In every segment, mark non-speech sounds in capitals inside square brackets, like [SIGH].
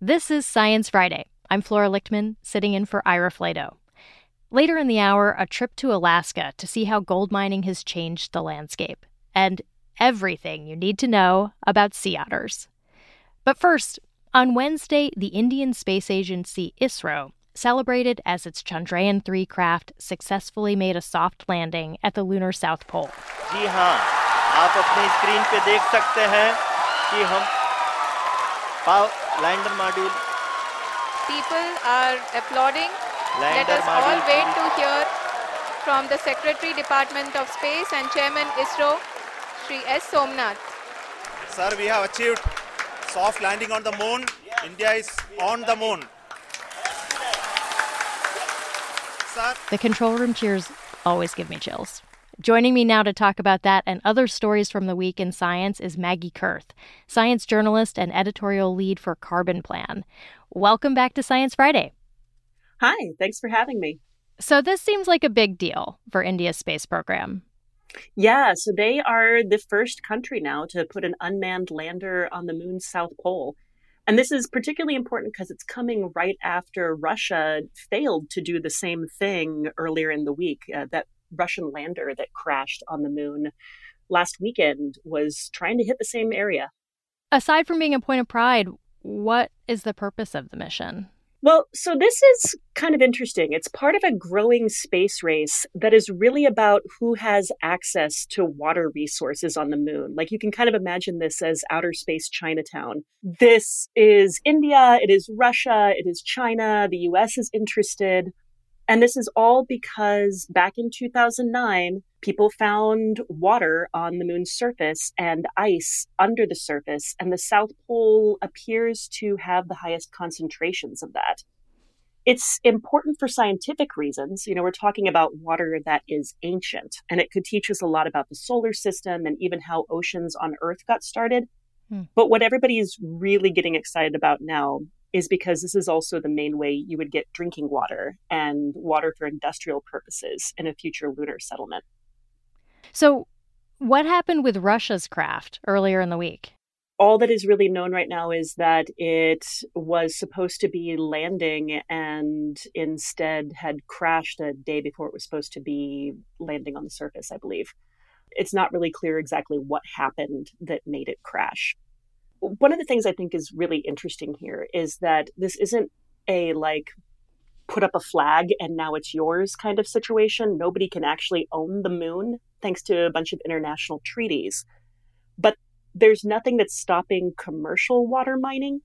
This is Science Friday. I'm Flora Lichtman, sitting in for Ira Flatow. Later in the hour, a trip to Alaska to see how gold mining has changed the landscape and everything you need to know about sea otters. But first, on Wednesday, the Indian space agency ISRO celebrated as its Chandrayaan 3 craft successfully made a soft landing at the lunar south pole. जी हाँ, आप अपनी screen पे देख सकते हैं कि हम lander module. People are applauding. Lander Let us all wait to hear from the Secretary Department of Space and Chairman ISRO, Sri S. Somnath. Sir, we have achieved soft landing on the moon. Yes. India is on the moon. The control room cheers always give me chills. Joining me now to talk about that and other stories from the week in science is Maggie Koerth, science journalist and editorial lead for CarbonPlan. Welcome back to Science Friday. Hi, thanks for having me. So, this seems like a big deal for India's space program. Yeah, so they are the first country now to put an unmanned lander on the moon's south pole. And this is particularly important because it's coming right after Russia failed to do the same thing earlier in the week. Uh, that Russian lander that crashed on the moon last weekend was trying to hit the same area. Aside from being a point of pride, what is the purpose of the mission? Well, so this is kind of interesting. It's part of a growing space race that is really about who has access to water resources on the moon. Like you can kind of imagine this as outer space Chinatown. This is India, it is Russia, it is China, the US is interested. And this is all because back in 2009, people found water on the moon's surface and ice under the surface, and the South Pole appears to have the highest concentrations of that. It's important for scientific reasons. You know, we're talking about water that is ancient, and it could teach us a lot about the solar system and even how oceans on Earth got started. Hmm. But what everybody is really getting excited about now is because this is also the main way you would get drinking water and water for industrial purposes in a future lunar settlement. So, what happened with Russia's craft earlier in the week? All that is really known right now is that it was supposed to be landing and instead had crashed a day before it was supposed to be landing on the surface, I believe. It's not really clear exactly what happened that made it crash. One of the things I think is really interesting here is that this isn't a like put up a flag and now it's yours kind of situation. Nobody can actually own the moon thanks to a bunch of international treaties. But there's nothing that's stopping commercial water mining.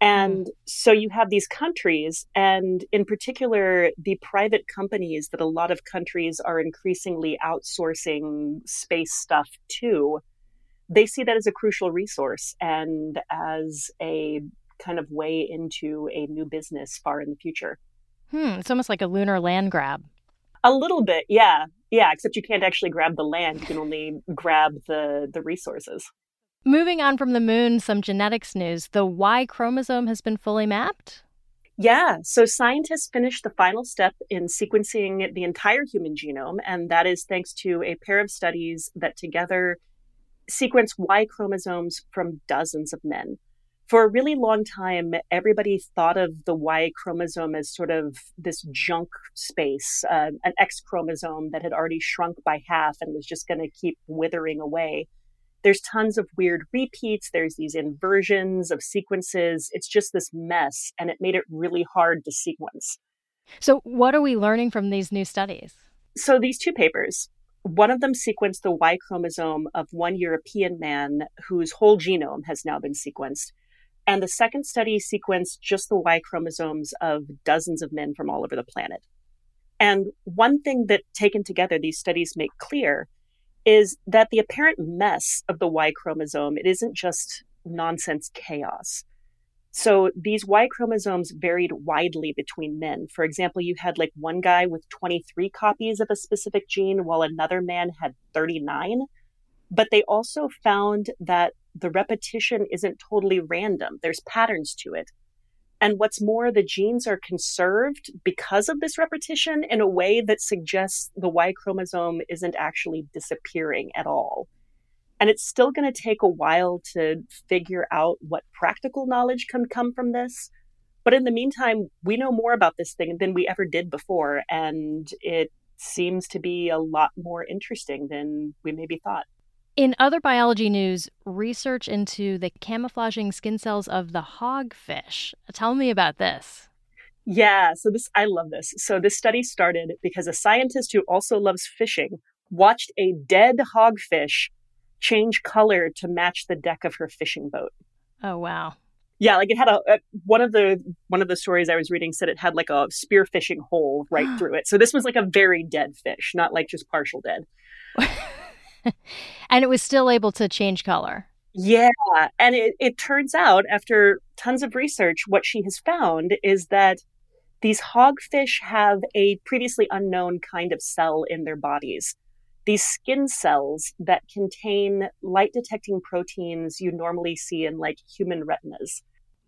And mm-hmm. so you have these countries, and in particular, the private companies that a lot of countries are increasingly outsourcing space stuff to. They see that as a crucial resource and as a kind of way into a new business far in the future. Hmm, it's almost like a lunar land grab. A little bit, yeah. Yeah, except you can't actually grab the land, you can only grab the the resources. Moving on from the moon, some genetics news. The Y chromosome has been fully mapped. Yeah, so scientists finished the final step in sequencing the entire human genome, and that is thanks to a pair of studies that together sequence Y chromosomes from dozens of men. For a really long time, everybody thought of the Y chromosome as sort of this junk space, uh, an X chromosome that had already shrunk by half and was just going to keep withering away. There's tons of weird repeats. There's these inversions of sequences. It's just this mess, and it made it really hard to sequence. So, what are we learning from these new studies? So, these two papers, one of them sequenced the Y chromosome of one European man whose whole genome has now been sequenced. And the second study sequenced just the Y chromosomes of dozens of men from all over the planet. And one thing that taken together these studies make clear is that the apparent mess of the Y chromosome, it isn't just nonsense chaos. So these Y chromosomes varied widely between men. For example, you had like one guy with 23 copies of a specific gene while another man had 39. But they also found that the repetition isn't totally random. There's patterns to it. And what's more, the genes are conserved because of this repetition in a way that suggests the Y chromosome isn't actually disappearing at all. And it's still going to take a while to figure out what practical knowledge can come from this. But in the meantime, we know more about this thing than we ever did before. And it seems to be a lot more interesting than we maybe thought. In other biology news, research into the camouflaging skin cells of the hogfish. Tell me about this. Yeah, so this I love this. So this study started because a scientist who also loves fishing watched a dead hogfish change color to match the deck of her fishing boat. Oh wow. Yeah, like it had a, a, one of the one of the stories I was reading said it had like a spearfishing hole [GASPS] right through it. So this was like a very dead fish, not like just partial dead. [LAUGHS] and it was still able to change color. Yeah, and it, it turns out after tons of research, what she has found is that these hogfish have a previously unknown kind of cell in their bodies these skin cells that contain light detecting proteins you normally see in like human retinas.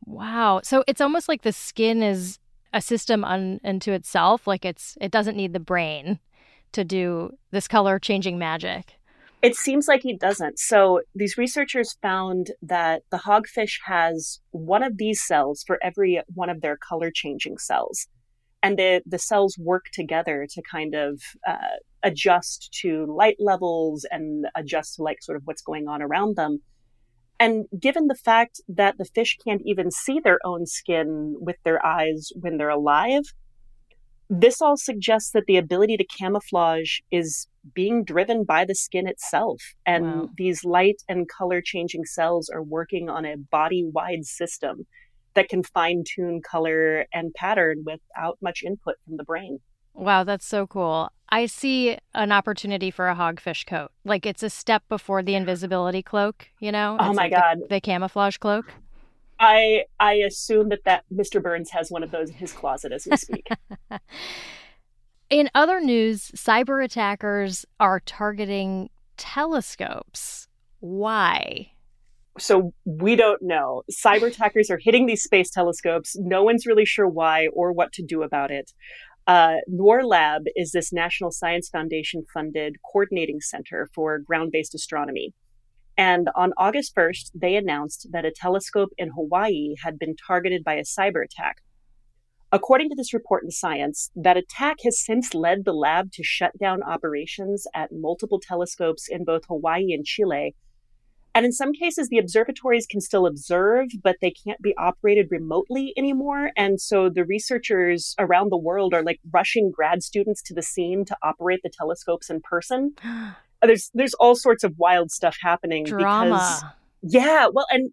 Wow. So it's almost like the skin is a system un- unto itself. Like it's it doesn't need the brain to do this color changing magic. It seems like he doesn't. So these researchers found that the hogfish has one of these cells for every one of their color changing cells and the the cells work together to kind of uh, adjust to light levels and adjust to like sort of what's going on around them. And given the fact that the fish can't even see their own skin with their eyes when they're alive, this all suggests that the ability to camouflage is being driven by the skin itself. And wow. these light and color changing cells are working on a body wide system that can fine tune color and pattern without much input from the brain. Wow, that's so cool. I see an opportunity for a hogfish coat. Like it's a step before the invisibility cloak, you know? Oh my like god. The, the, camouflage cloak. I I assume that that Mr. Burns has one of those in his closet as we speak. [LAUGHS] in other news, cyber attackers are targeting telescopes. Why? So we don't know. Cyber attackers are hitting these space telescopes. No one's really sure why or what to do about it. Uh, NOIRLab is this National Science Foundation funded coordinating center for ground based astronomy. And on August 1st, they announced that a telescope in Hawaii had been targeted by a cyber attack. According to this report in Science, that attack has since led the lab to shut down operations at multiple telescopes in both Hawaii and Chile and in some cases, the observatories can still observe, but they can't be operated remotely anymore. And so the researchers around the world are like rushing grad students to the scene to operate the telescopes in person. [GASPS] there's there's all sorts of wild stuff happening Drama. because yeah, well, and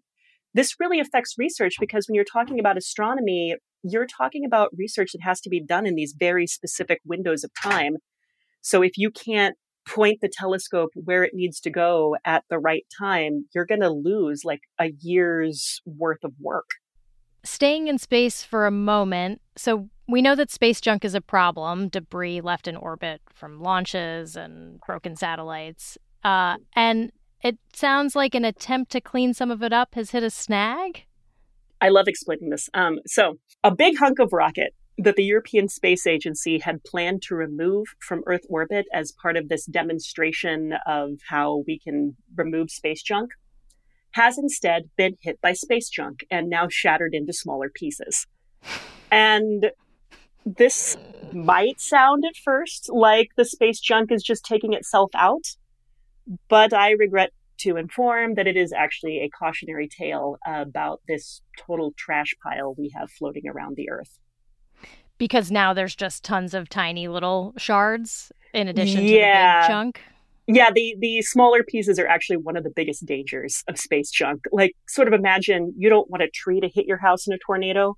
this really affects research because when you're talking about astronomy, you're talking about research that has to be done in these very specific windows of time. So if you can't point the telescope where it needs to go at the right time, you're going to lose like a year's worth of work. Staying in space for a moment. So, we know that space junk is a problem, debris left in orbit from launches and broken satellites. Uh, and it sounds like an attempt to clean some of it up has hit a snag. I love explaining this. Um, so, a big hunk of rocket that the European Space Agency had planned to remove from Earth orbit as part of this demonstration of how we can remove space junk has instead been hit by space junk and now shattered into smaller pieces. And this might sound at first like the space junk is just taking itself out, but I regret to inform that it is actually a cautionary tale about this total trash pile we have floating around the Earth because now there's just tons of tiny little shards in addition yeah. to the big chunk. Yeah, the the smaller pieces are actually one of the biggest dangers of space junk. Like sort of imagine you don't want a tree to hit your house in a tornado,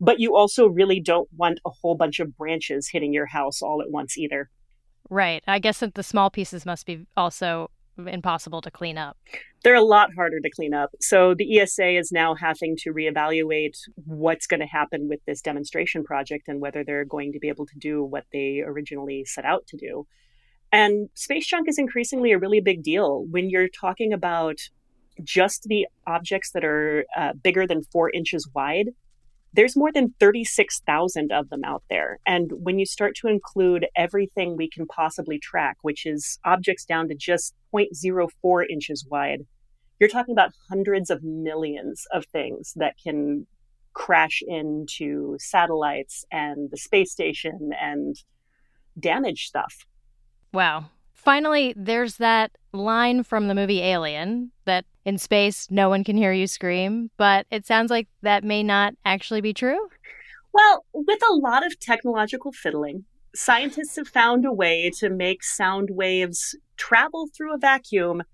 but you also really don't want a whole bunch of branches hitting your house all at once either. Right. I guess that the small pieces must be also impossible to clean up. They're a lot harder to clean up. So the ESA is now having to reevaluate what's going to happen with this demonstration project and whether they're going to be able to do what they originally set out to do. And space junk is increasingly a really big deal when you're talking about just the objects that are uh, bigger than four inches wide. There's more than 36,000 of them out there. And when you start to include everything we can possibly track, which is objects down to just 0.04 inches wide, you're talking about hundreds of millions of things that can crash into satellites and the space station and damage stuff. Wow. Finally, there's that line from the movie Alien that in space no one can hear you scream, but it sounds like that may not actually be true. Well, with a lot of technological fiddling, scientists have found a way to make sound waves travel through a vacuum,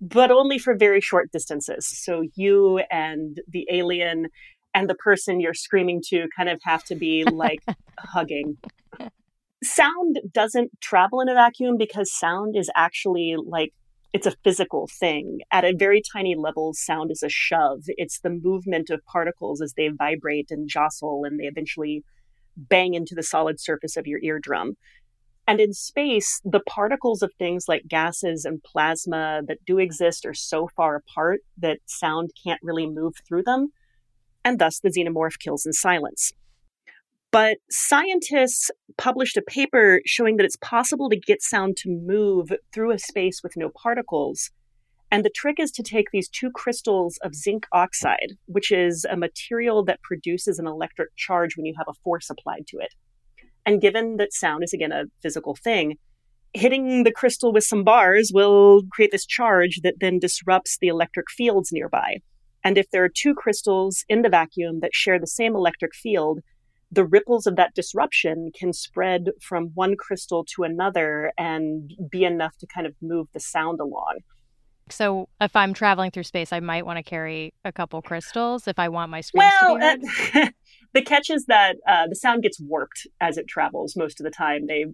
but only for very short distances. So you and the alien and the person you're screaming to kind of have to be like [LAUGHS] hugging. Sound doesn't travel in a vacuum because sound is actually like it's a physical thing. At a very tiny level, sound is a shove. It's the movement of particles as they vibrate and jostle and they eventually bang into the solid surface of your eardrum. And in space, the particles of things like gases and plasma that do exist are so far apart that sound can't really move through them and thus the xenomorph kills in silence. But scientists published a paper showing that it's possible to get sound to move through a space with no particles. And the trick is to take these two crystals of zinc oxide, which is a material that produces an electric charge when you have a force applied to it. And given that sound is again a physical thing, hitting the crystal with some bars will create this charge that then disrupts the electric fields nearby. And if there are two crystals in the vacuum that share the same electric field, the ripples of that disruption can spread from one crystal to another and be enough to kind of move the sound along. So, if I'm traveling through space, I might want to carry a couple crystals if I want my screams well, to be heard. Uh, [LAUGHS] the catch is that uh, the sound gets warped as it travels most of the time. They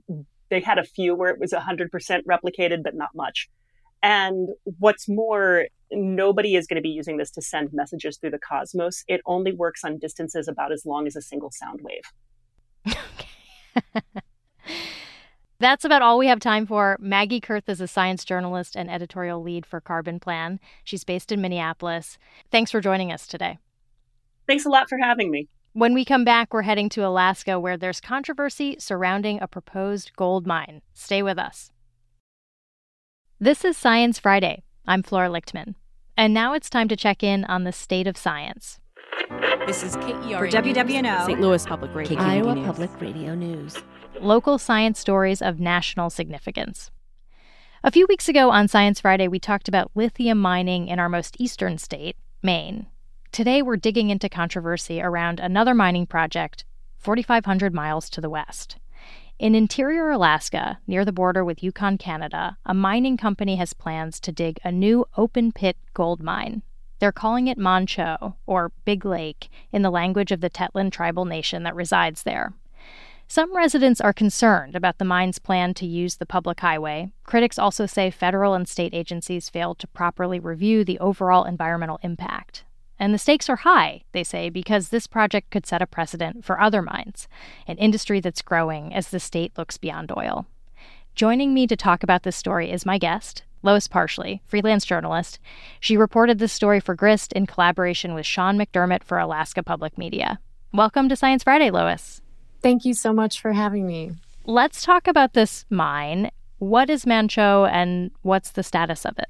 they had a few where it was 100% replicated, but not much. And what's more, nobody is going to be using this to send messages through the cosmos. It only works on distances about as long as a single sound wave. [LAUGHS] That's about all we have time for. Maggie Koerth is a science journalist and editorial lead for CarbonPlan. She's based in Minneapolis. Thanks for joining us today. Thanks a lot for having me. When we come back, we're heading to Alaska where there's controversy surrounding a proposed gold mine. Stay with us. This is Science Friday. I'm Flora Lichtman. And now it's time to check in on the state of science. This is KERA For WWNO, St. Louis Public Radio. Iowa News. Public Radio News. Local science stories of national significance. A few weeks ago on Science Friday, we talked about lithium mining in our most eastern state, Maine. Today, we're digging into controversy around another mining project 4,500 miles to the west. In interior Alaska, near the border with Yukon, Canada, a mining company has plans to dig a new open pit gold mine. They're calling it Manh Choh, or Big Lake, in the language of the Tetlin tribal nation that resides there. Some residents are concerned about the mine's plan to use the public highway. Critics also say federal and state agencies failed to properly review the overall environmental impact. And the stakes are high, they say, because this project could set a precedent for other mines, an industry that's growing as the state looks beyond oil. Joining me to talk about this story is my guest, Lois Parsley, freelance journalist. She reported this story for Grist in collaboration with Sean McDermott for Alaska Public Media. Welcome to Science Friday, Lois. Thank you so much for having me. Let's talk about this mine. What is Manh Choh and what's the status of it?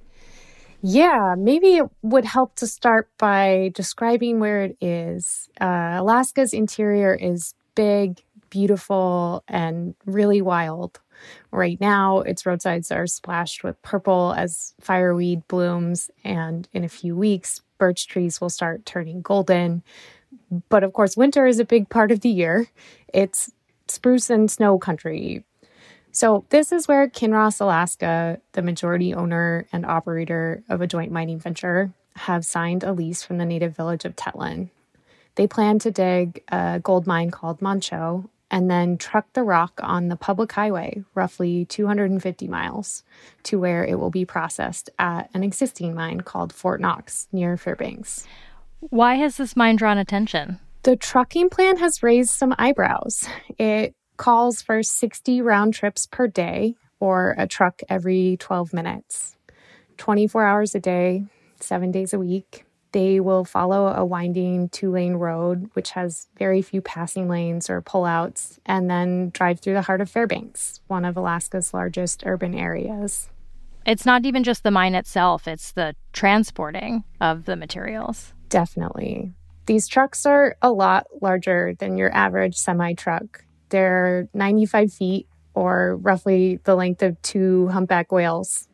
Yeah, maybe it would help to start by describing where it is. Uh, Alaska's interior is big, beautiful, and really wild. Right now, its roadsides are splashed with purple as fireweed blooms, and in a few weeks, birch trees will start turning golden. But of course, winter is a big part of the year. It's spruce and snow country, so, this is where Kinross Alaska, the majority owner and operator of a joint mining venture, have signed a lease from the native village of Tetlin. They plan to dig a gold mine called Manh Choh and then truck the rock on the public highway, roughly 250 miles, to where it will be processed at an existing mine called Fort Knox near Fairbanks. Why has this mine drawn attention? The trucking plan has raised some eyebrows. It calls for 60 round trips per day or a truck every 12 minutes, 24 hours a day, seven days a week. They will follow a winding two lane road, which has very few passing lanes or pullouts, and then drive through the heart of Fairbanks, one of Alaska's largest urban areas. It's not even just the mine itself, it's the transporting of the materials. Definitely. These trucks are a lot larger than your average semi truck. They're 95 feet or roughly the length of two humpback whales,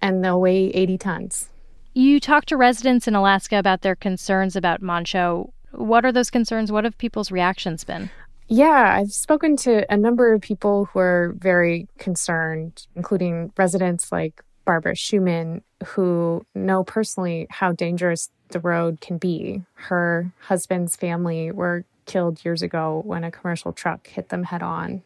and they'll weigh 80 tons. You talked to residents in Alaska about their concerns about Manh Choh. What are those concerns? What have people's reactions been? Yeah, I've spoken to a number of people who are very concerned, including residents like Barbara Schuhmann, who know personally how dangerous the road can be. Her husband's family were killed years ago when a commercial truck hit them head on.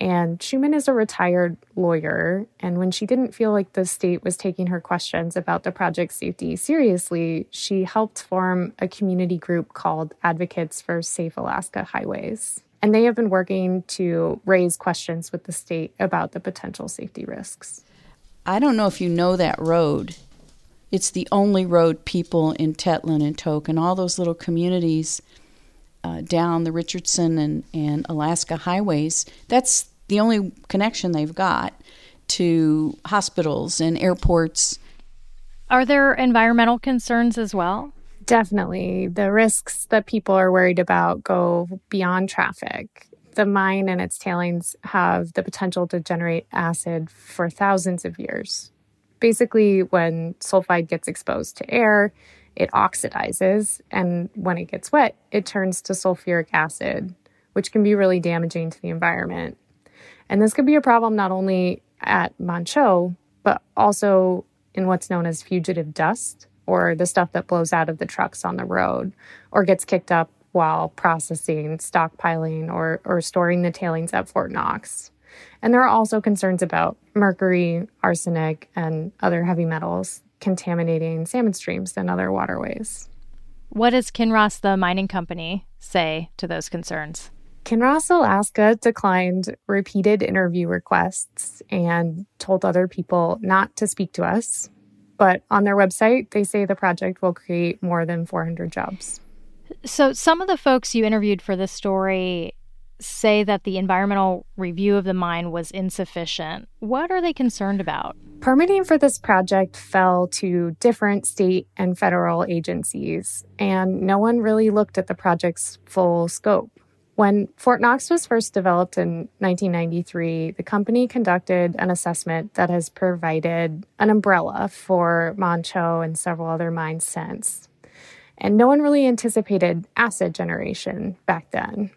And Schuhmann is a retired lawyer. And when she didn't feel like the state was taking her questions about the project safety seriously, she helped form a community group called Advocates for Safe Alaska Highways. And they have been working to raise questions with the state about the potential safety risks. I don't know if you know that road. It's the only road people in Tetlin and Tok and all those little communities uh, down the Richardson and, and Alaska highways, that's the only connection they've got to hospitals and airports. Are there environmental concerns as well? Definitely. The risks that people are worried about go beyond traffic. The mine and its tailings have the potential to generate acid for thousands of years. Basically, when sulfide gets exposed to air, it oxidizes, and when it gets wet, it turns to sulfuric acid, which can be really damaging to the environment. And this could be a problem not only at Manh Choh, but also in what's known as fugitive dust, or the stuff that blows out of the trucks on the road or gets kicked up while processing, stockpiling, or, or storing the tailings at Fort Knox. And there are also concerns about mercury, arsenic, and other heavy metals contaminating salmon streams and other waterways. What does Kinross, the mining company, say to those concerns? Kinross Alaska declined repeated interview requests and told other people not to speak to us. But on their website, they say the project will create more than 400 jobs. So, some of the folks you interviewed for this story say that the environmental review of the mine was insufficient. What are they concerned about? Permitting for this project fell to different state and federal agencies, and no one really looked at the project's full scope. When Fort Knox was first developed in 1993, the company conducted an assessment that has provided an umbrella for Manh Choh and several other mines since. And no one really anticipated acid generation back then.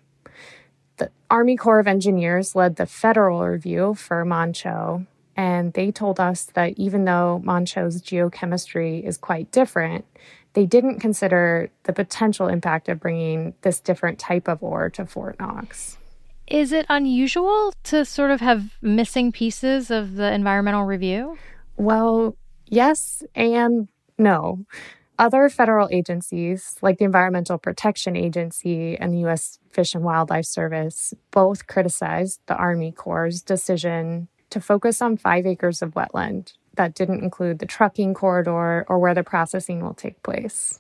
Army Corps of Engineers led the federal review for Manh Choh, and they told us that even though Manh Choh's geochemistry is quite different, they didn't consider the potential impact of bringing this different type of ore to Fort Knox. Is it unusual to sort of have missing pieces of the environmental review? Well, yes and no. Other federal agencies, like the Environmental Protection Agency and the U.S. Fish and Wildlife Service, both criticized the Army Corps' decision to focus on five acres of wetland that didn't include the trucking corridor or where the processing will take place.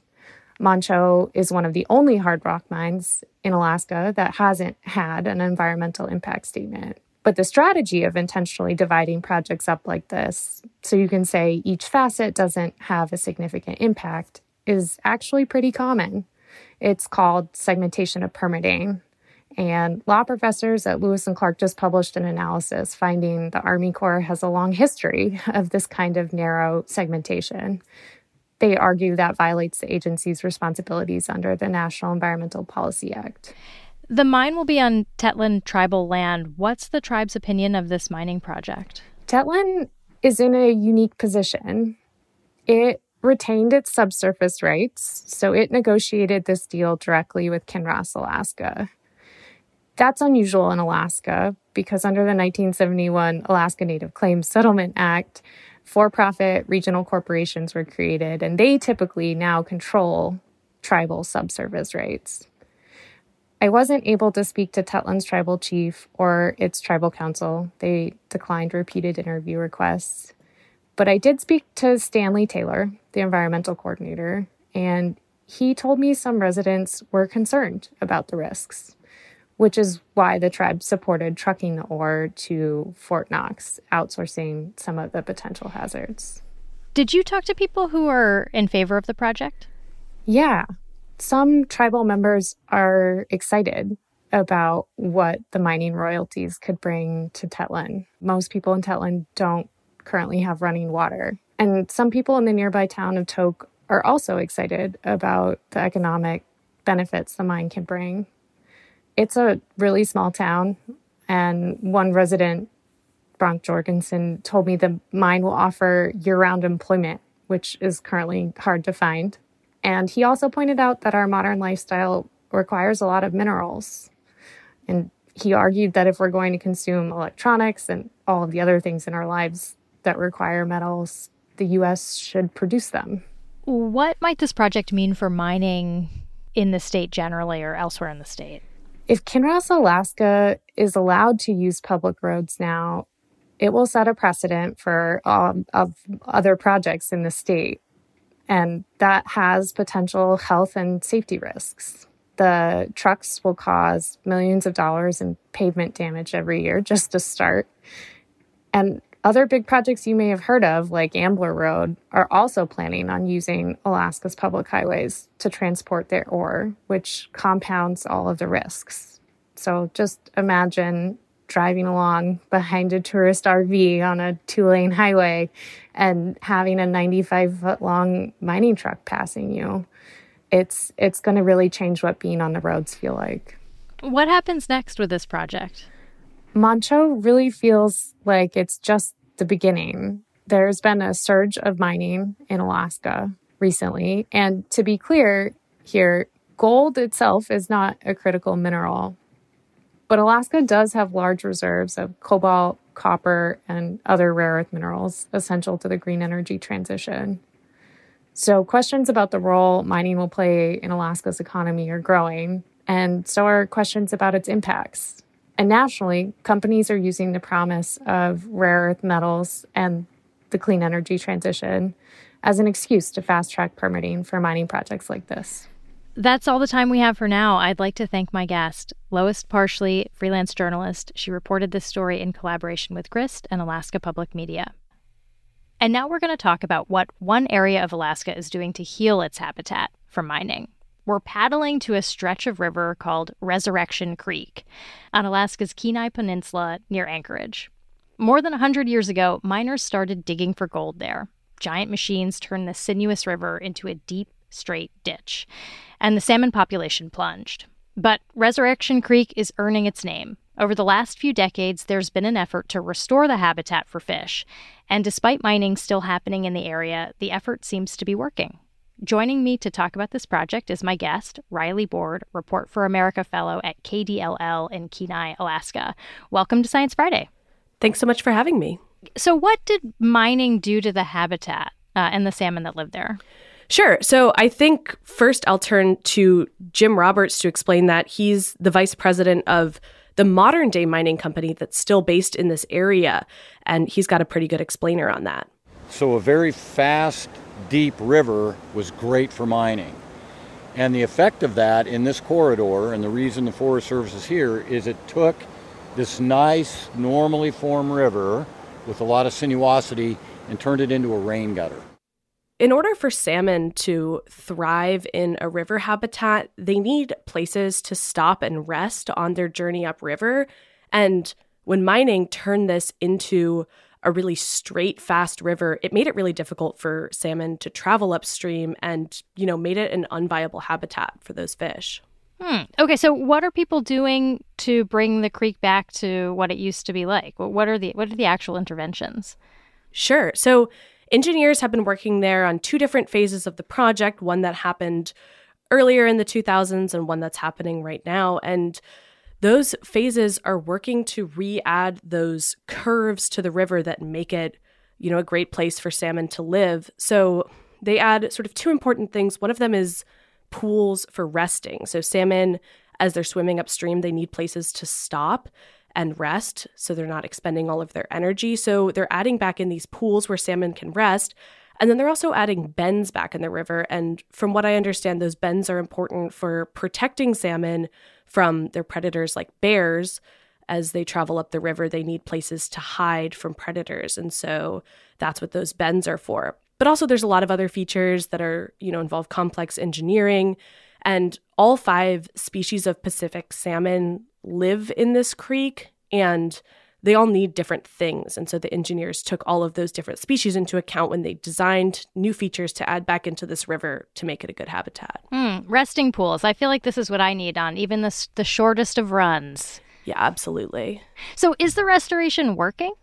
Manh Choh is one of the only hard rock mines in Alaska that hasn't had an environmental impact statement. But the strategy of intentionally dividing projects up like this, so you can say each facet doesn't have a significant impact, is actually pretty common. It's called segmentation of permitting. And law professors at Lewis and Clark just published an analysis finding the Army Corps has a long history [LAUGHS] of this kind of narrow segmentation. They argue that violates the agency's responsibilities under the National Environmental Policy Act. The mine will be on Tetlin tribal land. What's the tribe's opinion of this mining project? Tetlin is in a unique position. It retained its subsurface rights, so it negotiated this deal directly with Kinross, Alaska. That's unusual in Alaska because under the 1971 Alaska Native Claims Settlement Act, for profit regional corporations were created, and they typically now control tribal subsurface rights. I wasn't able to speak to Tetlin's tribal chief or its tribal council. They declined repeated interview requests. But I did speak to Stanley Taylor, the environmental coordinator, and he told me some residents were concerned about the risks, which is why the tribe supported trucking the ore to Fort Knox, outsourcing some of the potential hazards. Did you talk to people who are in favor of the project? Yeah. Some tribal members are excited about what the mining royalties could bring to Tetlin. Most people in Tetlin don't currently have running water. And some people in the nearby town of Tok are also excited about the economic benefits the mine can bring. It's a really small town, and one resident, Bronk Jorgensen, told me the mine will offer year round employment, which is currently hard to find. And he also pointed out that our modern lifestyle requires a lot of minerals. And he argued that if we're going to consume electronics and all of the other things in our lives that require metals, the US should produce them. What might this project mean for mining in the state generally or elsewhere in the state? If Kinross Alaska is allowed to use public roads now, it will set a precedent for um, of other projects in the state, and that has potential health and safety risks. The trucks will cause millions of dollars in pavement damage every year just to start. And other big projects you may have heard of, like Ambler Road, are also planning on using Alaska's public highways to transport their ore, which compounds all of the risks. So just imagine driving along behind a tourist RV on a two lane highway and having a 95 foot long mining truck passing you. It's, it's going to really change what being on the roads feel like. What happens next with this project? Manh Choh really feels like it's just the beginning. There's been a surge of mining in Alaska recently. And to be clear here, gold itself is not a critical mineral. But Alaska does have large reserves of cobalt, copper, and other rare earth minerals essential to the green energy transition. So, questions about the role mining will play in Alaska's economy are growing, and so are questions about its impacts. And nationally, companies are using the promise of rare earth metals and the clean energy transition as an excuse to fast track permitting for mining projects like this. That's all the time we have for now. I'd like to thank my guest, Lois Parsley, freelance journalist. She reported this story in collaboration with Grist and Alaska Public Media. And now we're going to talk about what one area of Alaska is doing to heal its habitat from mining we're paddling to a stretch of river called Resurrection Creek on Alaska's Kenai Peninsula near Anchorage. More than a 100 years ago, miners started digging for gold there. Giant machines turned the sinuous river into a deep, straight ditch, and the salmon population plunged. But Resurrection Creek is earning its name. Over the last few decades, there's been an effort to restore the habitat for fish, and despite mining still happening in the area, the effort seems to be working. Joining me to talk about this project is my guest, Riley Board, Report for America Fellow at KDLL in Kenai, Alaska. Welcome to Science Friday. Thanks so much for having me. So, what did mining do to the habitat uh, and the salmon that lived there? Sure. So I think first I'll turn to Jim Roberts to explain that. He's the vice president of the modern day mining company that's still based in this area. And he's got a pretty good explainer on that. So, a very fast deep river was great for mining. And the effect of that in this corridor, and the reason the Forest Service is here, is it took this nice, normally formed river with a lot of sinuosity and turned it into a rain gutter. In order for salmon to thrive in a river habitat, they need places to stop and rest on their journey upriver. And when mining turned this into a really straight, fast river, it made it really difficult for salmon to travel upstream and, you know, made it an unviable habitat for those fish. Hmm. Okay, so what are people doing to bring the creek back to what it used to be like? What are the what are the actual interventions? Sure. So engineers have been working there on two different phases of the project, one that happened earlier in the 2000s and one that's happening right now. And those phases are working to re-add those curves to the river that make it, you know, a great place for salmon to live. So they add sort of two important things. One of them is pools for resting. So salmon as they're swimming upstream, they need places to stop and rest so they're not expending all of their energy. So they're adding back in these pools where salmon can rest. And then they're also adding bends back in the river. And from what I understand, those bends are important for protecting salmon from their predators like bears. As they travel up the river, they need places to hide from predators. And so that's what those bends are for. But also, there's a lot of other features that are, you know, involve complex engineering. And all five species of Pacific salmon live in this creek. And they all need different things. And so the engineers took all of those different species into account when they designed new features to add back into this river to make it a good habitat. Mm, resting pools. I feel like this is what I need on even the, the shortest of runs. Yeah, absolutely. So is the restoration working?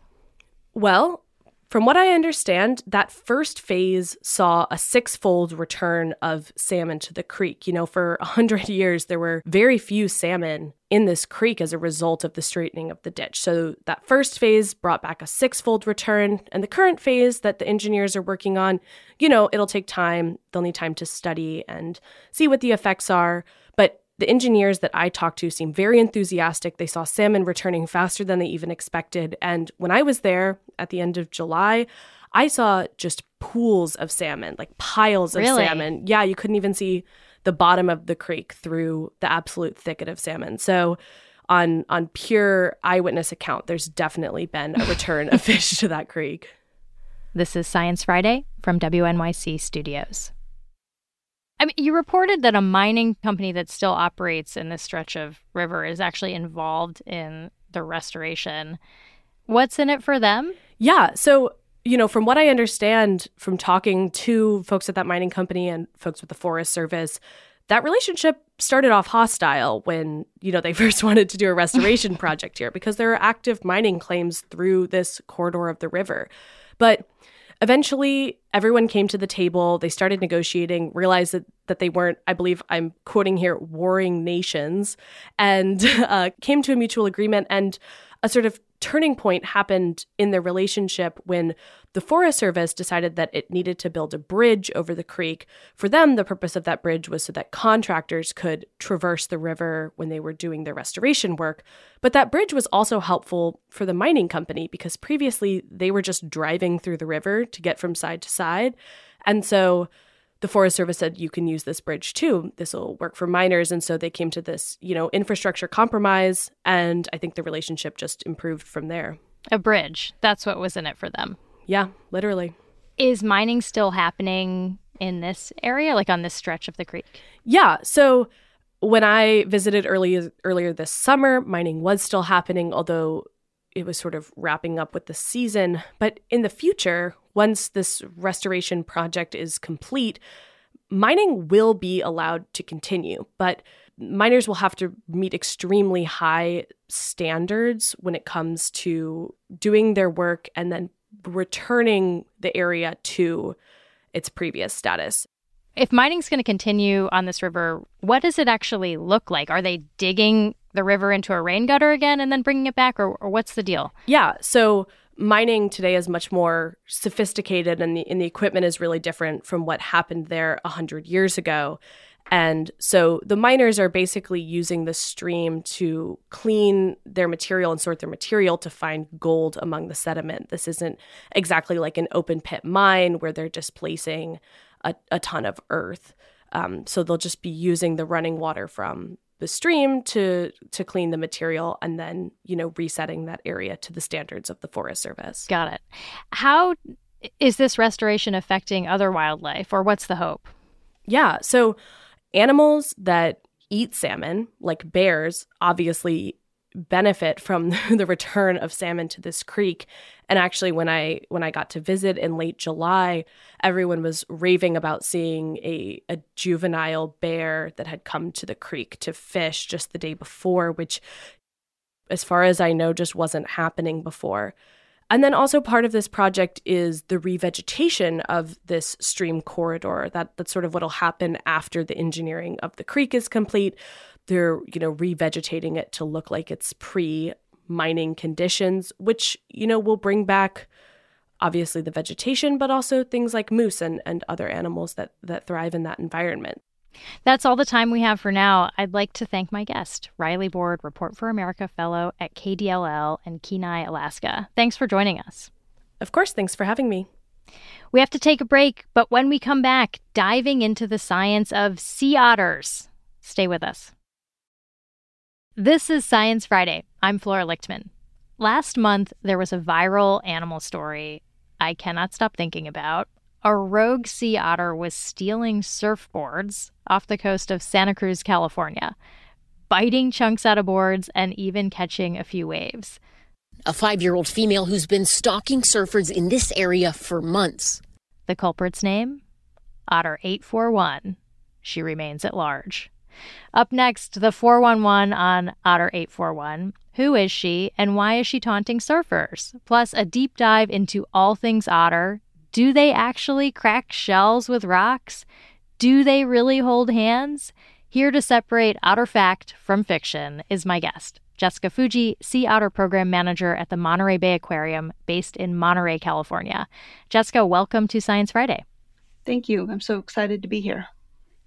Well, from what I understand, that first phase saw a six fold return of salmon to the creek. You know, for a 100 [LAUGHS] years, there were very few salmon in this creek as a result of the straightening of the ditch. So that first phase brought back a six fold return. And the current phase that the engineers are working on, you know, it'll take time. They'll need time to study and see what the effects are. The engineers that I talked to seemed very enthusiastic. They saw salmon returning faster than they even expected. And when I was there at the end of July, I saw just pools of salmon, like piles of Really? salmon. Yeah, you couldn't even see the bottom of the creek through the absolute thicket of salmon. So on on pure eyewitness account, there's definitely been a return of [LAUGHS] fish to that creek. This is Science Friday from WNYC Studios. I mean, you reported that a mining company that still operates in this stretch of river is actually involved in the restoration. What's in it for them? Yeah. So, you know, from what I understand from talking to folks at that mining company and folks with the Forest Service, that relationship started off hostile when, you know, they [LAUGHS] first wanted to do a restoration [LAUGHS] project here because there are active mining claims through this corridor of the river. But eventually everyone came to the table they started negotiating realized that, that they weren't i believe i'm quoting here warring nations and [LAUGHS] uh, came to a mutual agreement and a sort of turning point happened in their relationship when the Forest Service decided that it needed to build a bridge over the creek. For them, the purpose of that bridge was so that contractors could traverse the river when they were doing their restoration work. But that bridge was also helpful for the mining company because previously they were just driving through the river to get from side to side. And so the Forest Service said you can use this bridge too. This will work for miners, and so they came to this, you know, infrastructure compromise, and I think the relationship just improved from there. A bridge. That's what was in it for them. Yeah, literally. Is mining still happening in this area, like on this stretch of the creek? Yeah. So when I visited earlier earlier this summer, mining was still happening, although it was sort of wrapping up with the season. But in the future, once this restoration project is complete, mining will be allowed to continue. But miners will have to meet extremely high standards when it comes to doing their work and then returning the area to its previous status. If mining's going to continue on this river, what does it actually look like? Are they digging the river into a rain gutter again and then bringing it back, or, or what's the deal? Yeah. So mining today is much more sophisticated, and the and the equipment is really different from what happened there a hundred years ago. And so the miners are basically using the stream to clean their material and sort their material to find gold among the sediment. This isn't exactly like an open pit mine where they're displacing a, a ton of earth. Um, so they'll just be using the running water from the stream to to clean the material and then you know resetting that area to the standards of the forest service. Got it. How is this restoration affecting other wildlife or what's the hope? Yeah so animals that eat salmon like bears obviously benefit from [LAUGHS] the return of salmon to this creek and actually when i when i got to visit in late july everyone was raving about seeing a, a juvenile bear that had come to the creek to fish just the day before which as far as i know just wasn't happening before and then also part of this project is the revegetation of this stream corridor. That that's sort of what'll happen after the engineering of the creek is complete. They're, you know, revegetating it to look like it's pre-mining conditions, which, you know, will bring back obviously the vegetation, but also things like moose and, and other animals that, that thrive in that environment. That's all the time we have for now. I'd like to thank my guest, Riley Board, Report for America Fellow at KDLL in Kenai, Alaska. Thanks for joining us. Of course, thanks for having me. We have to take a break, but when we come back, diving into the science of sea otters. Stay with us. This is Science Friday. I'm Flora Lichtman. Last month, there was a viral animal story I cannot stop thinking about. A rogue sea otter was stealing surfboards off the coast of Santa Cruz, California, biting chunks out of boards and even catching a few waves. A five year old female who's been stalking surfers in this area for months. The culprit's name? Otter 841. She remains at large. Up next, the 411 on Otter 841. Who is she and why is she taunting surfers? Plus, a deep dive into all things otter. Do they actually crack shells with rocks? Do they really hold hands? Here to separate otter fact from fiction is my guest, Jessica Fujii, Sea Otter Program Manager at the Monterey Bay Aquarium, based in Monterey, California. Jessica, welcome to Science Friday. Thank you. I'm so excited to be here.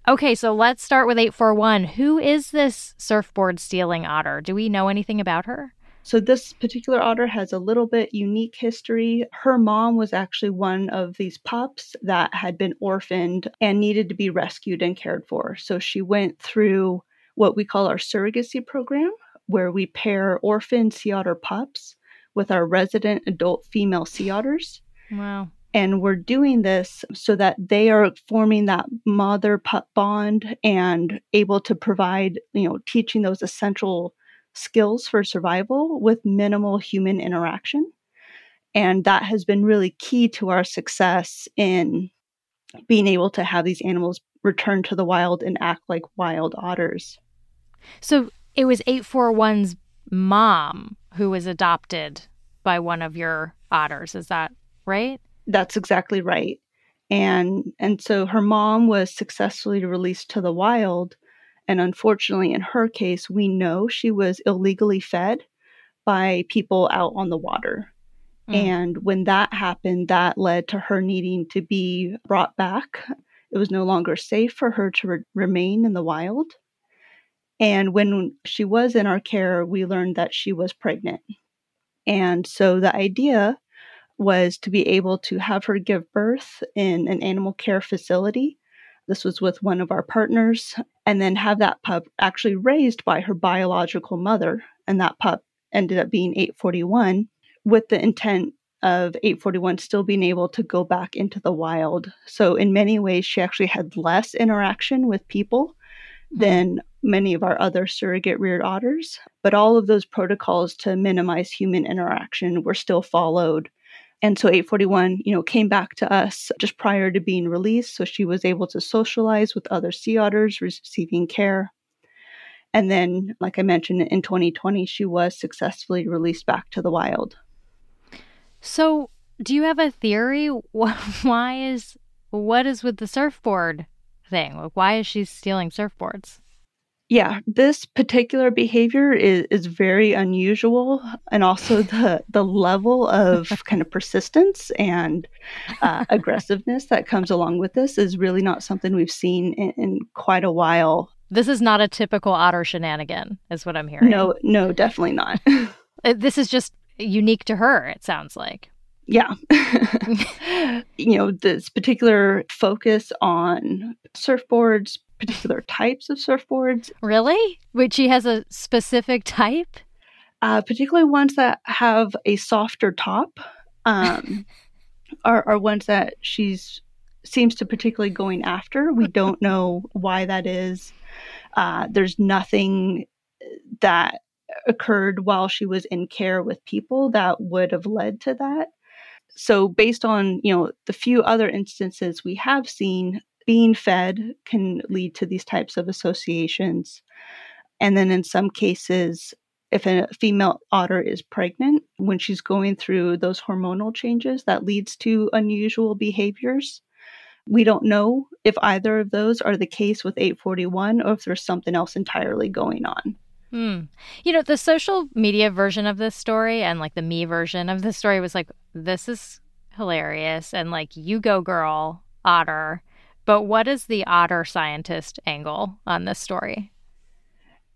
Okay, so let's start with 841. Who is this surfboard stealing otter? Do we know anything about her? So, this particular otter has a little bit unique history. Her mom was actually one of these pups that had been orphaned and needed to be rescued and cared for. So, she went through what we call our surrogacy program, where we pair orphan sea otter pups with our resident adult female sea otters. Wow. And we're doing this so that they are forming that mother pup bond and able to provide, you know, teaching those essential skills for survival with minimal human interaction. And that has been really key to our success in being able to have these animals return to the wild and act like wild otters. So it was 841's mom who was adopted by one of your otters. Is that right? That's exactly right. And and so her mom was successfully released to the wild and unfortunately in her case we know she was illegally fed by people out on the water. Mm. And when that happened that led to her needing to be brought back. It was no longer safe for her to re- remain in the wild. And when she was in our care, we learned that she was pregnant. And so the idea was to be able to have her give birth in an animal care facility. This was with one of our partners, and then have that pup actually raised by her biological mother. And that pup ended up being 841 with the intent of 841 still being able to go back into the wild. So, in many ways, she actually had less interaction with people mm-hmm. than many of our other surrogate reared otters. But all of those protocols to minimize human interaction were still followed and so 841, you know, came back to us just prior to being released. So she was able to socialize with other sea otters receiving care. And then, like I mentioned, in 2020, she was successfully released back to the wild. So, do you have a theory? [LAUGHS] Why is what is with the surfboard thing? Like, why is she stealing surfboards? Yeah, this particular behavior is, is very unusual, and also [LAUGHS] the the level of [LAUGHS] kind of persistence and uh, aggressiveness that comes along with this is really not something we've seen in, in, quite a while. This is not a typical otter shenanigan, is what I'm hearing. No, no, definitely not. [LAUGHS] Uh, this is just unique to her. It sounds like. Yeah. you know, this particular focus on surfboards, particular types of surfboards. Really? Which she has a specific type? Uh, particularly ones that have a softer top um, [LAUGHS] are, are ones that she's seems to particularly going after. We don't know why that is. Uh, there's nothing that occurred while she was in care with people that would have led to that. So based on, you know, the few other instances we have seen, being fed can lead to these types of associations. And then in some cases, if a female otter is pregnant, when she's going through those hormonal changes, that leads to unusual behaviors. We don't know if either of those are the case with 841 or if there's something else entirely going on. Hmm. You know, the social media version of this story and like the me version of the story was like, this is hilarious. And like, you go, girl, otter. But what is the otter scientist angle on this story?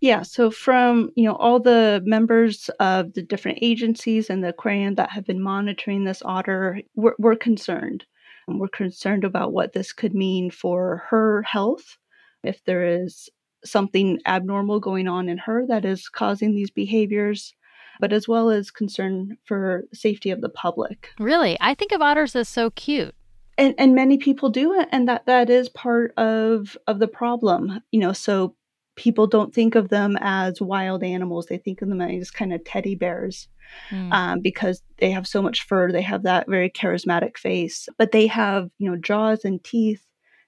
Yeah, so from you know all the members of the different agencies and the aquarium that have been monitoring this otter, we're, we're concerned. We're concerned about what this could mean for her health, if there is something abnormal going on in her that is causing these behaviors, but as well as concern for safety of the public. Really? I think of otters as so cute. And, and many people do it and that that is part of of the problem you know so people don't think of them as wild animals they think of them as kind of teddy bears mm. um, because they have so much fur they have that very charismatic face but they have you know jaws and teeth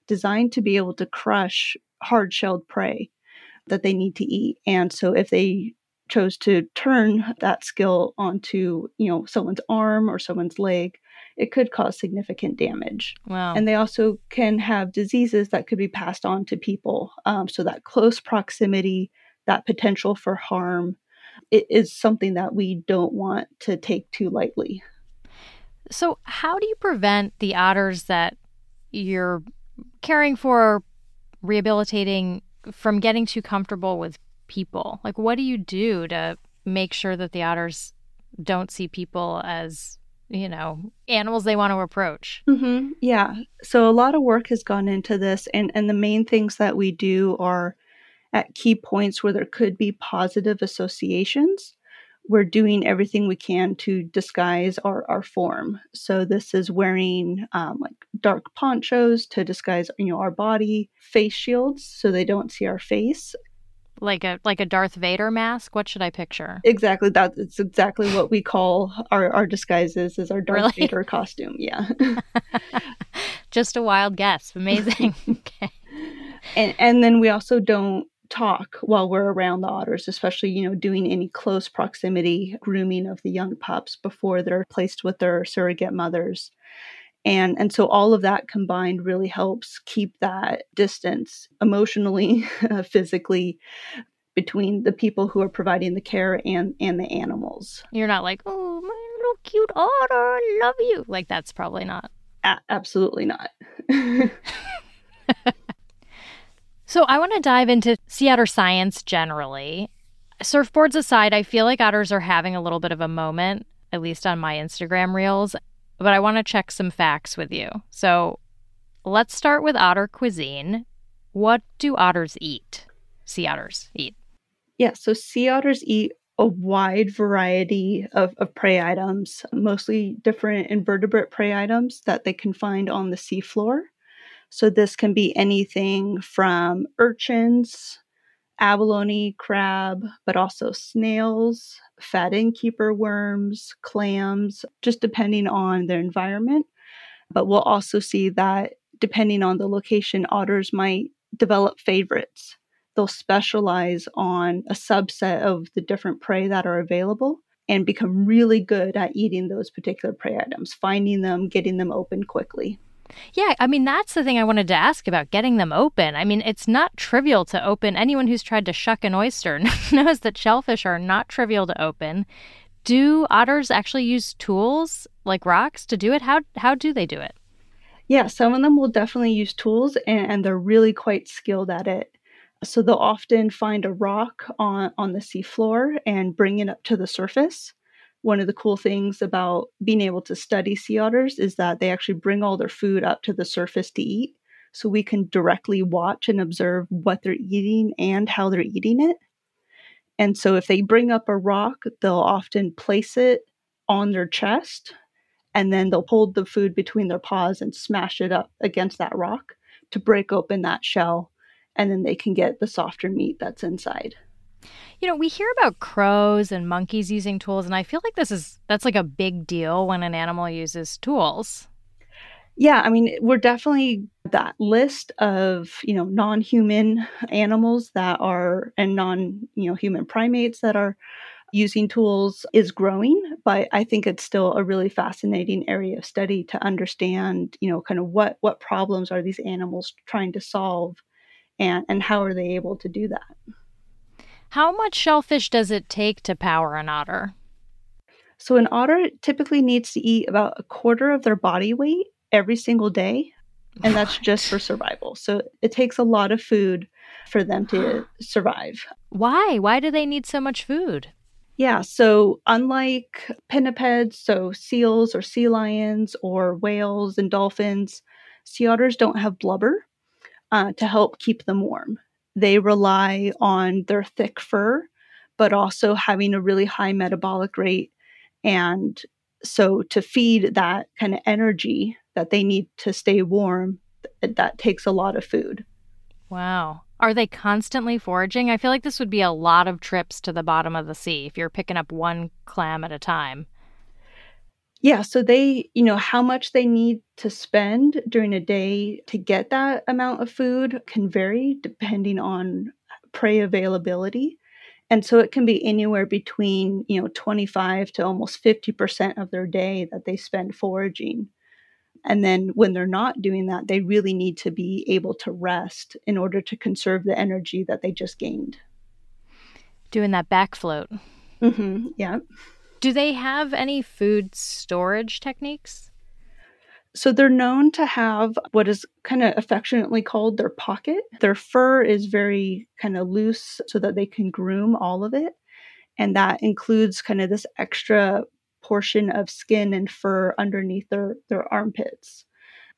designed to be able to crush hard shelled prey that they need to eat and so if they chose to turn that skill onto you know someone's arm or someone's leg it could cause significant damage. Wow. And they also can have diseases that could be passed on to people um, so that close proximity that potential for harm it is something that we don't want to take too lightly. So how do you prevent the otters that you're caring for rehabilitating from getting too comfortable with people? Like, what do you do to make sure that the otters don't see people as, you know, animals they want to approach? Mm-hmm. Yeah. So a lot of work has gone into this, and and the main things that we do are at key points where there could be positive associations. We're doing everything we can to disguise our, our form. So this is wearing um, like dark ponchos to disguise, you know, our body, face shields so they don't see our face, like a like a Darth Vader mask. What should I picture? Exactly. That's exactly what we call our our disguises is our Darth really? Vader costume. Yeah. [LAUGHS] Just a wild guess. Amazing. [LAUGHS] okay. And and then we also don't talk while we're around the otters, especially, you know, doing any close proximity grooming of the young pups before they're placed with their surrogate mothers and and so all of that combined really helps keep that distance emotionally [LAUGHS] physically between the people who are providing the care and and the animals. You're not like oh my little cute otter i love you. Like that's probably not. A- absolutely not. [LAUGHS] So i want to dive into sea otter science generally. Surfboards aside i feel like otters are having a little bit of a moment at least on my instagram reels but I want to check some facts with you. So let's start with otter cuisine. What do otters eat? Sea otters eat. Yeah, so sea otters eat a wide variety of, of prey items, mostly different invertebrate prey items that they can find on the seafloor. So this can be anything from urchins, abalone crab, but also snails, fat innkeeper worms, clams, just depending on their environment. But we'll also see that depending on the location, otters might develop favorites. They'll specialize on a subset of the different prey that are available and become really good at eating those particular prey items, finding them, getting them open quickly. Yeah, I mean, that's the thing I wanted to ask about getting them open. I mean, it's not trivial to open. Anyone who's tried to shuck an oyster [LAUGHS] knows that shellfish are not trivial to open. Do otters actually use tools like rocks to do it? How, how do they do it? Yeah, some of them will definitely use tools and, and they're really quite skilled at it. So they'll often find a rock on, on the seafloor and bring it up to the surface one of the cool things about being able to study sea otters is that they actually bring all their food up to the surface to eat. So we can directly watch and observe what they're eating and how they're eating it. And so if they bring up a rock, they'll often place it on their chest and then they'll hold the food between their paws and smash it up against that rock to break open that shell. And then they can get the softer meat that's inside. You know, we hear about crows and monkeys using tools, and I feel like this is that's like a big deal when an animal uses tools. Yeah, I mean, we're definitely that list of, you know, non-human animals that are and non, you know, human primates that are using tools is growing, but I think it's still a really fascinating area of study to understand, you know, kind of what what problems are these animals trying to solve and and how are they able to do that? How much shellfish does it take to power an otter? So, an otter typically needs to eat about a quarter of their body weight every single day, and that's just for survival. So, it takes a lot of food for them to [GASPS] survive. Why? Why do they need so much food? Yeah, so unlike pinnipeds, so seals or sea lions or whales and dolphins, sea otters don't have blubber uh, to help keep them warm. They rely on their thick fur, but also having a really high metabolic rate. And so to feed that kind of energy that they need to stay warm, that takes a lot of food. Wow. Are they constantly foraging? I feel like this would be a lot of trips to the bottom of the sea if you're picking up one clam at a time. Yeah, so they, you know, how much they need to spend during a day to get that amount of food can vary depending on prey availability. And so it can be anywhere between, you know, 25 to almost 50% of their day that they spend foraging. And then when they're not doing that, they really need to be able to rest in order to conserve the energy that they just gained. Doing that back float. Mm-hmm. Yeah. Do they have any food storage techniques? So they're known to have what is kind of affectionately called their pocket. Their fur is very kind of loose so that they can groom all of it. And that includes kind of this extra portion of skin and fur underneath their, their armpits.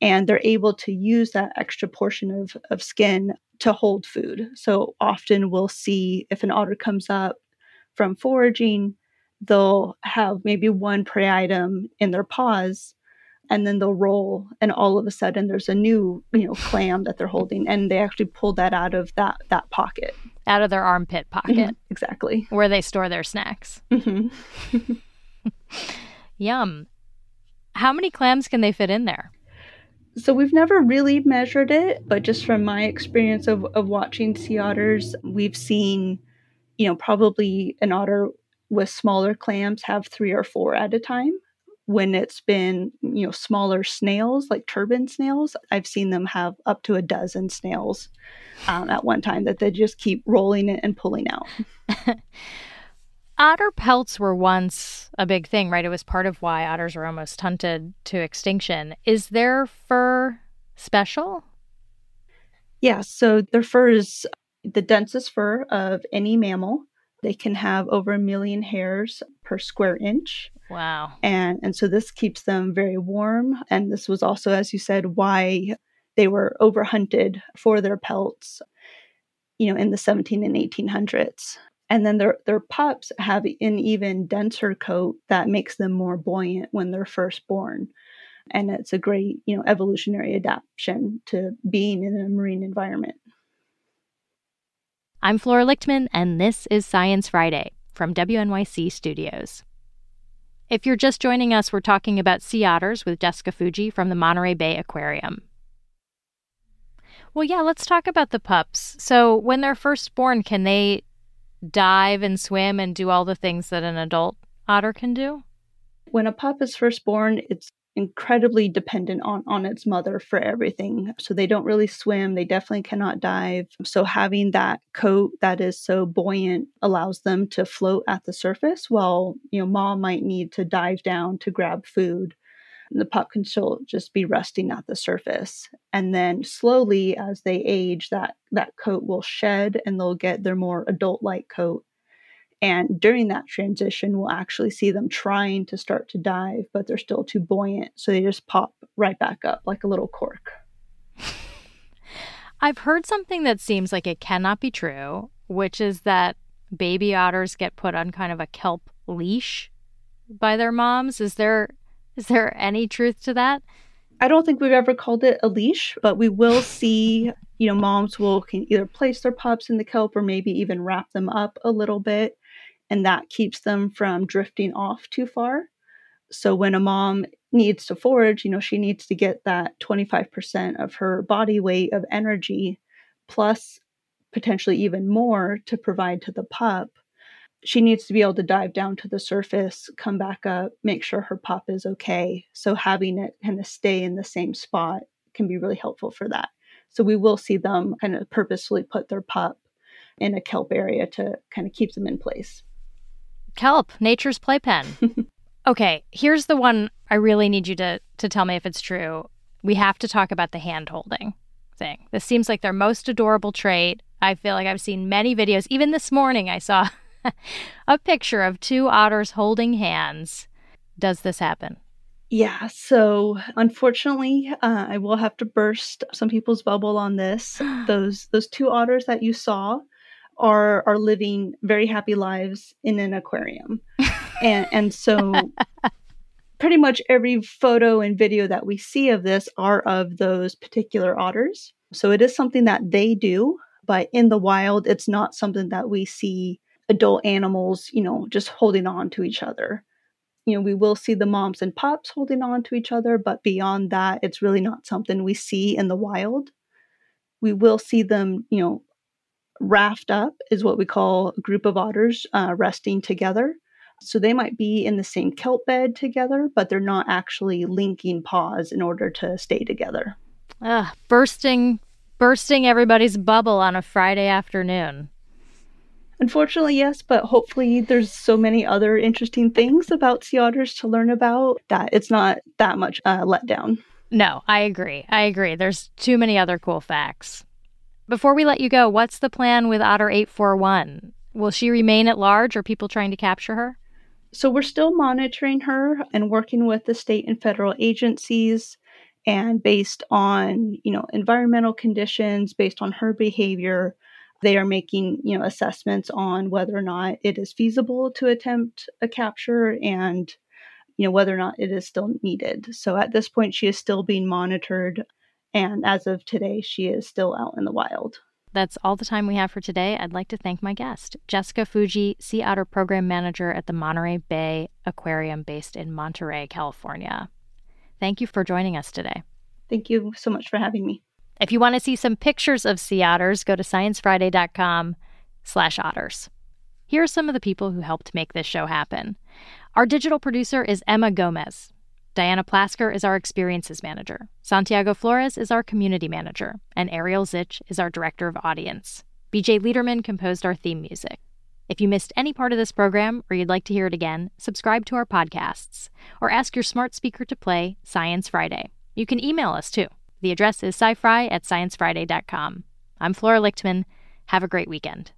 And they're able to use that extra portion of, of skin to hold food. So often we'll see if an otter comes up from foraging, they'll have maybe one prey item in their paws and then they'll roll and all of a sudden there's a new you know clam that they're holding and they actually pull that out of that that pocket out of their armpit pocket mm-hmm. exactly where they store their snacks mm-hmm. [LAUGHS] Yum. How many clams can they fit in there? So we've never really measured it, but just from my experience of, of watching sea otters, we've seen, you know, probably an otter with smaller clams have three or four at a time. When it's been, you know, smaller snails like turban snails, I've seen them have up to a dozen snails um, at one time that they just keep rolling it and pulling out. [LAUGHS] Otter pelts were once a big thing, right? It was part of why otters were almost hunted to extinction. Is their fur special? Yeah, so their fur is the densest fur of any mammal. They can have over a million hairs per square inch. Wow. And and so this keeps them very warm and this was also as you said why they were overhunted for their pelts you know in the 17 and 1800s and then their their pups have an even denser coat that makes them more buoyant when they're first born and it's a great you know evolutionary adaptation to being in a marine environment i'm flora lichtman and this is science friday from wnyc studios. If you're just joining us we're talking about sea otters with jessica fujii from the monterey bay aquarium. Well yeah let's talk about the pups. So when they're first born can they dive and swim and do all the things that an adult otter can do? When a pup is first born, it's incredibly dependent on on its mother for everything. So they don't really swim, they definitely cannot dive. So having that coat that is so buoyant allows them to float at the surface while, you know, mom might need to dive down to grab food the pup can still just be resting at the surface. And then slowly as they age, that, that coat will shed and they'll get their more adult like coat. And during that transition, we'll actually see them trying to start to dive, but they're still too buoyant. So they just pop right back up like a little cork. [LAUGHS] I've heard something that seems like it cannot be true, which is that baby otters get put on kind of a kelp leash by their moms. Is there is there any truth to that? I don't think we've ever called it a leash, but we will [LAUGHS] see, you know, moms will can either place their pups in the kelp or maybe even wrap them up a little bit, and that keeps them from drifting off too far. So when a mom needs to forage, you know, she needs to get that 25% of her body weight of energy plus potentially even more to provide to the pup she needs to be able to dive down to the surface, come back up, make sure her pup is okay. So having it kind of stay in the same spot can be really helpful for that. So we will see them kind of purposefully put their pup in a kelp area to kind of keep them in place. Kelp, nature's playpen. [LAUGHS] okay, here's the one I really need you to to tell me if it's true. We have to talk about the hand holding thing. This seems like their most adorable trait. I feel like I've seen many videos. Even this morning I saw [LAUGHS] a picture of two otters holding hands. Does this happen? Yeah, so unfortunately, uh, I will have to burst some people's bubble on this. [GASPS] those those two otters that you saw are are living very happy lives in an aquarium, and and so [LAUGHS] pretty much every photo and video that we see of this are of those particular otters. So it is something that they do, but in the wild, it's not something that we see adult animals, you know, just holding on to each other. You know, we will see the moms and pups holding on to each other, but beyond that, it's really not something we see in the wild. We will see them, you know, raft up, is what we call a group of otters uh, resting together. So they might be in the same kelp bed together, but they're not actually linking paws in order to stay together. Ugh, bursting, bursting everybody's bubble on a Friday afternoon. Unfortunately, yes, but hopefully there's so many other interesting things about sea otters to learn about that it's not that much uh, letdown. No, I agree. I agree. There's too many other cool facts. Before we let you go, what's the plan with Otter 841? Will she remain at large or people trying to capture her? So we're still monitoring her and working with the state and federal agencies and based on, you know, environmental conditions, based on her behavior, they are making, you know, assessments on whether or not it is feasible to attempt a capture and you know whether or not it is still needed. So at this point she is still being monitored and as of today she is still out in the wild. That's all the time we have for today. I'd like to thank my guest, Jessica Fujii, Sea Otter Program Manager at the Monterey Bay Aquarium based in Monterey, California. Thank you for joining us today. Thank you so much for having me. If you want to see some pictures of sea otters, go to sciencefriday.com slash otters. Here are some of the people who helped make this show happen. Our digital producer is Emma Gomez. Diana Plasker is our experiences manager. Santiago Flores is our community manager. And Ariel Zych is our director of audience. BJ Liederman composed our theme music. If you missed any part of this program or you'd like to hear it again, subscribe to our podcasts or ask your smart speaker to play Science Friday. You can email us too. The address is scifri at sciencefriday.com. I'm Flora Lichtman. Have a great weekend.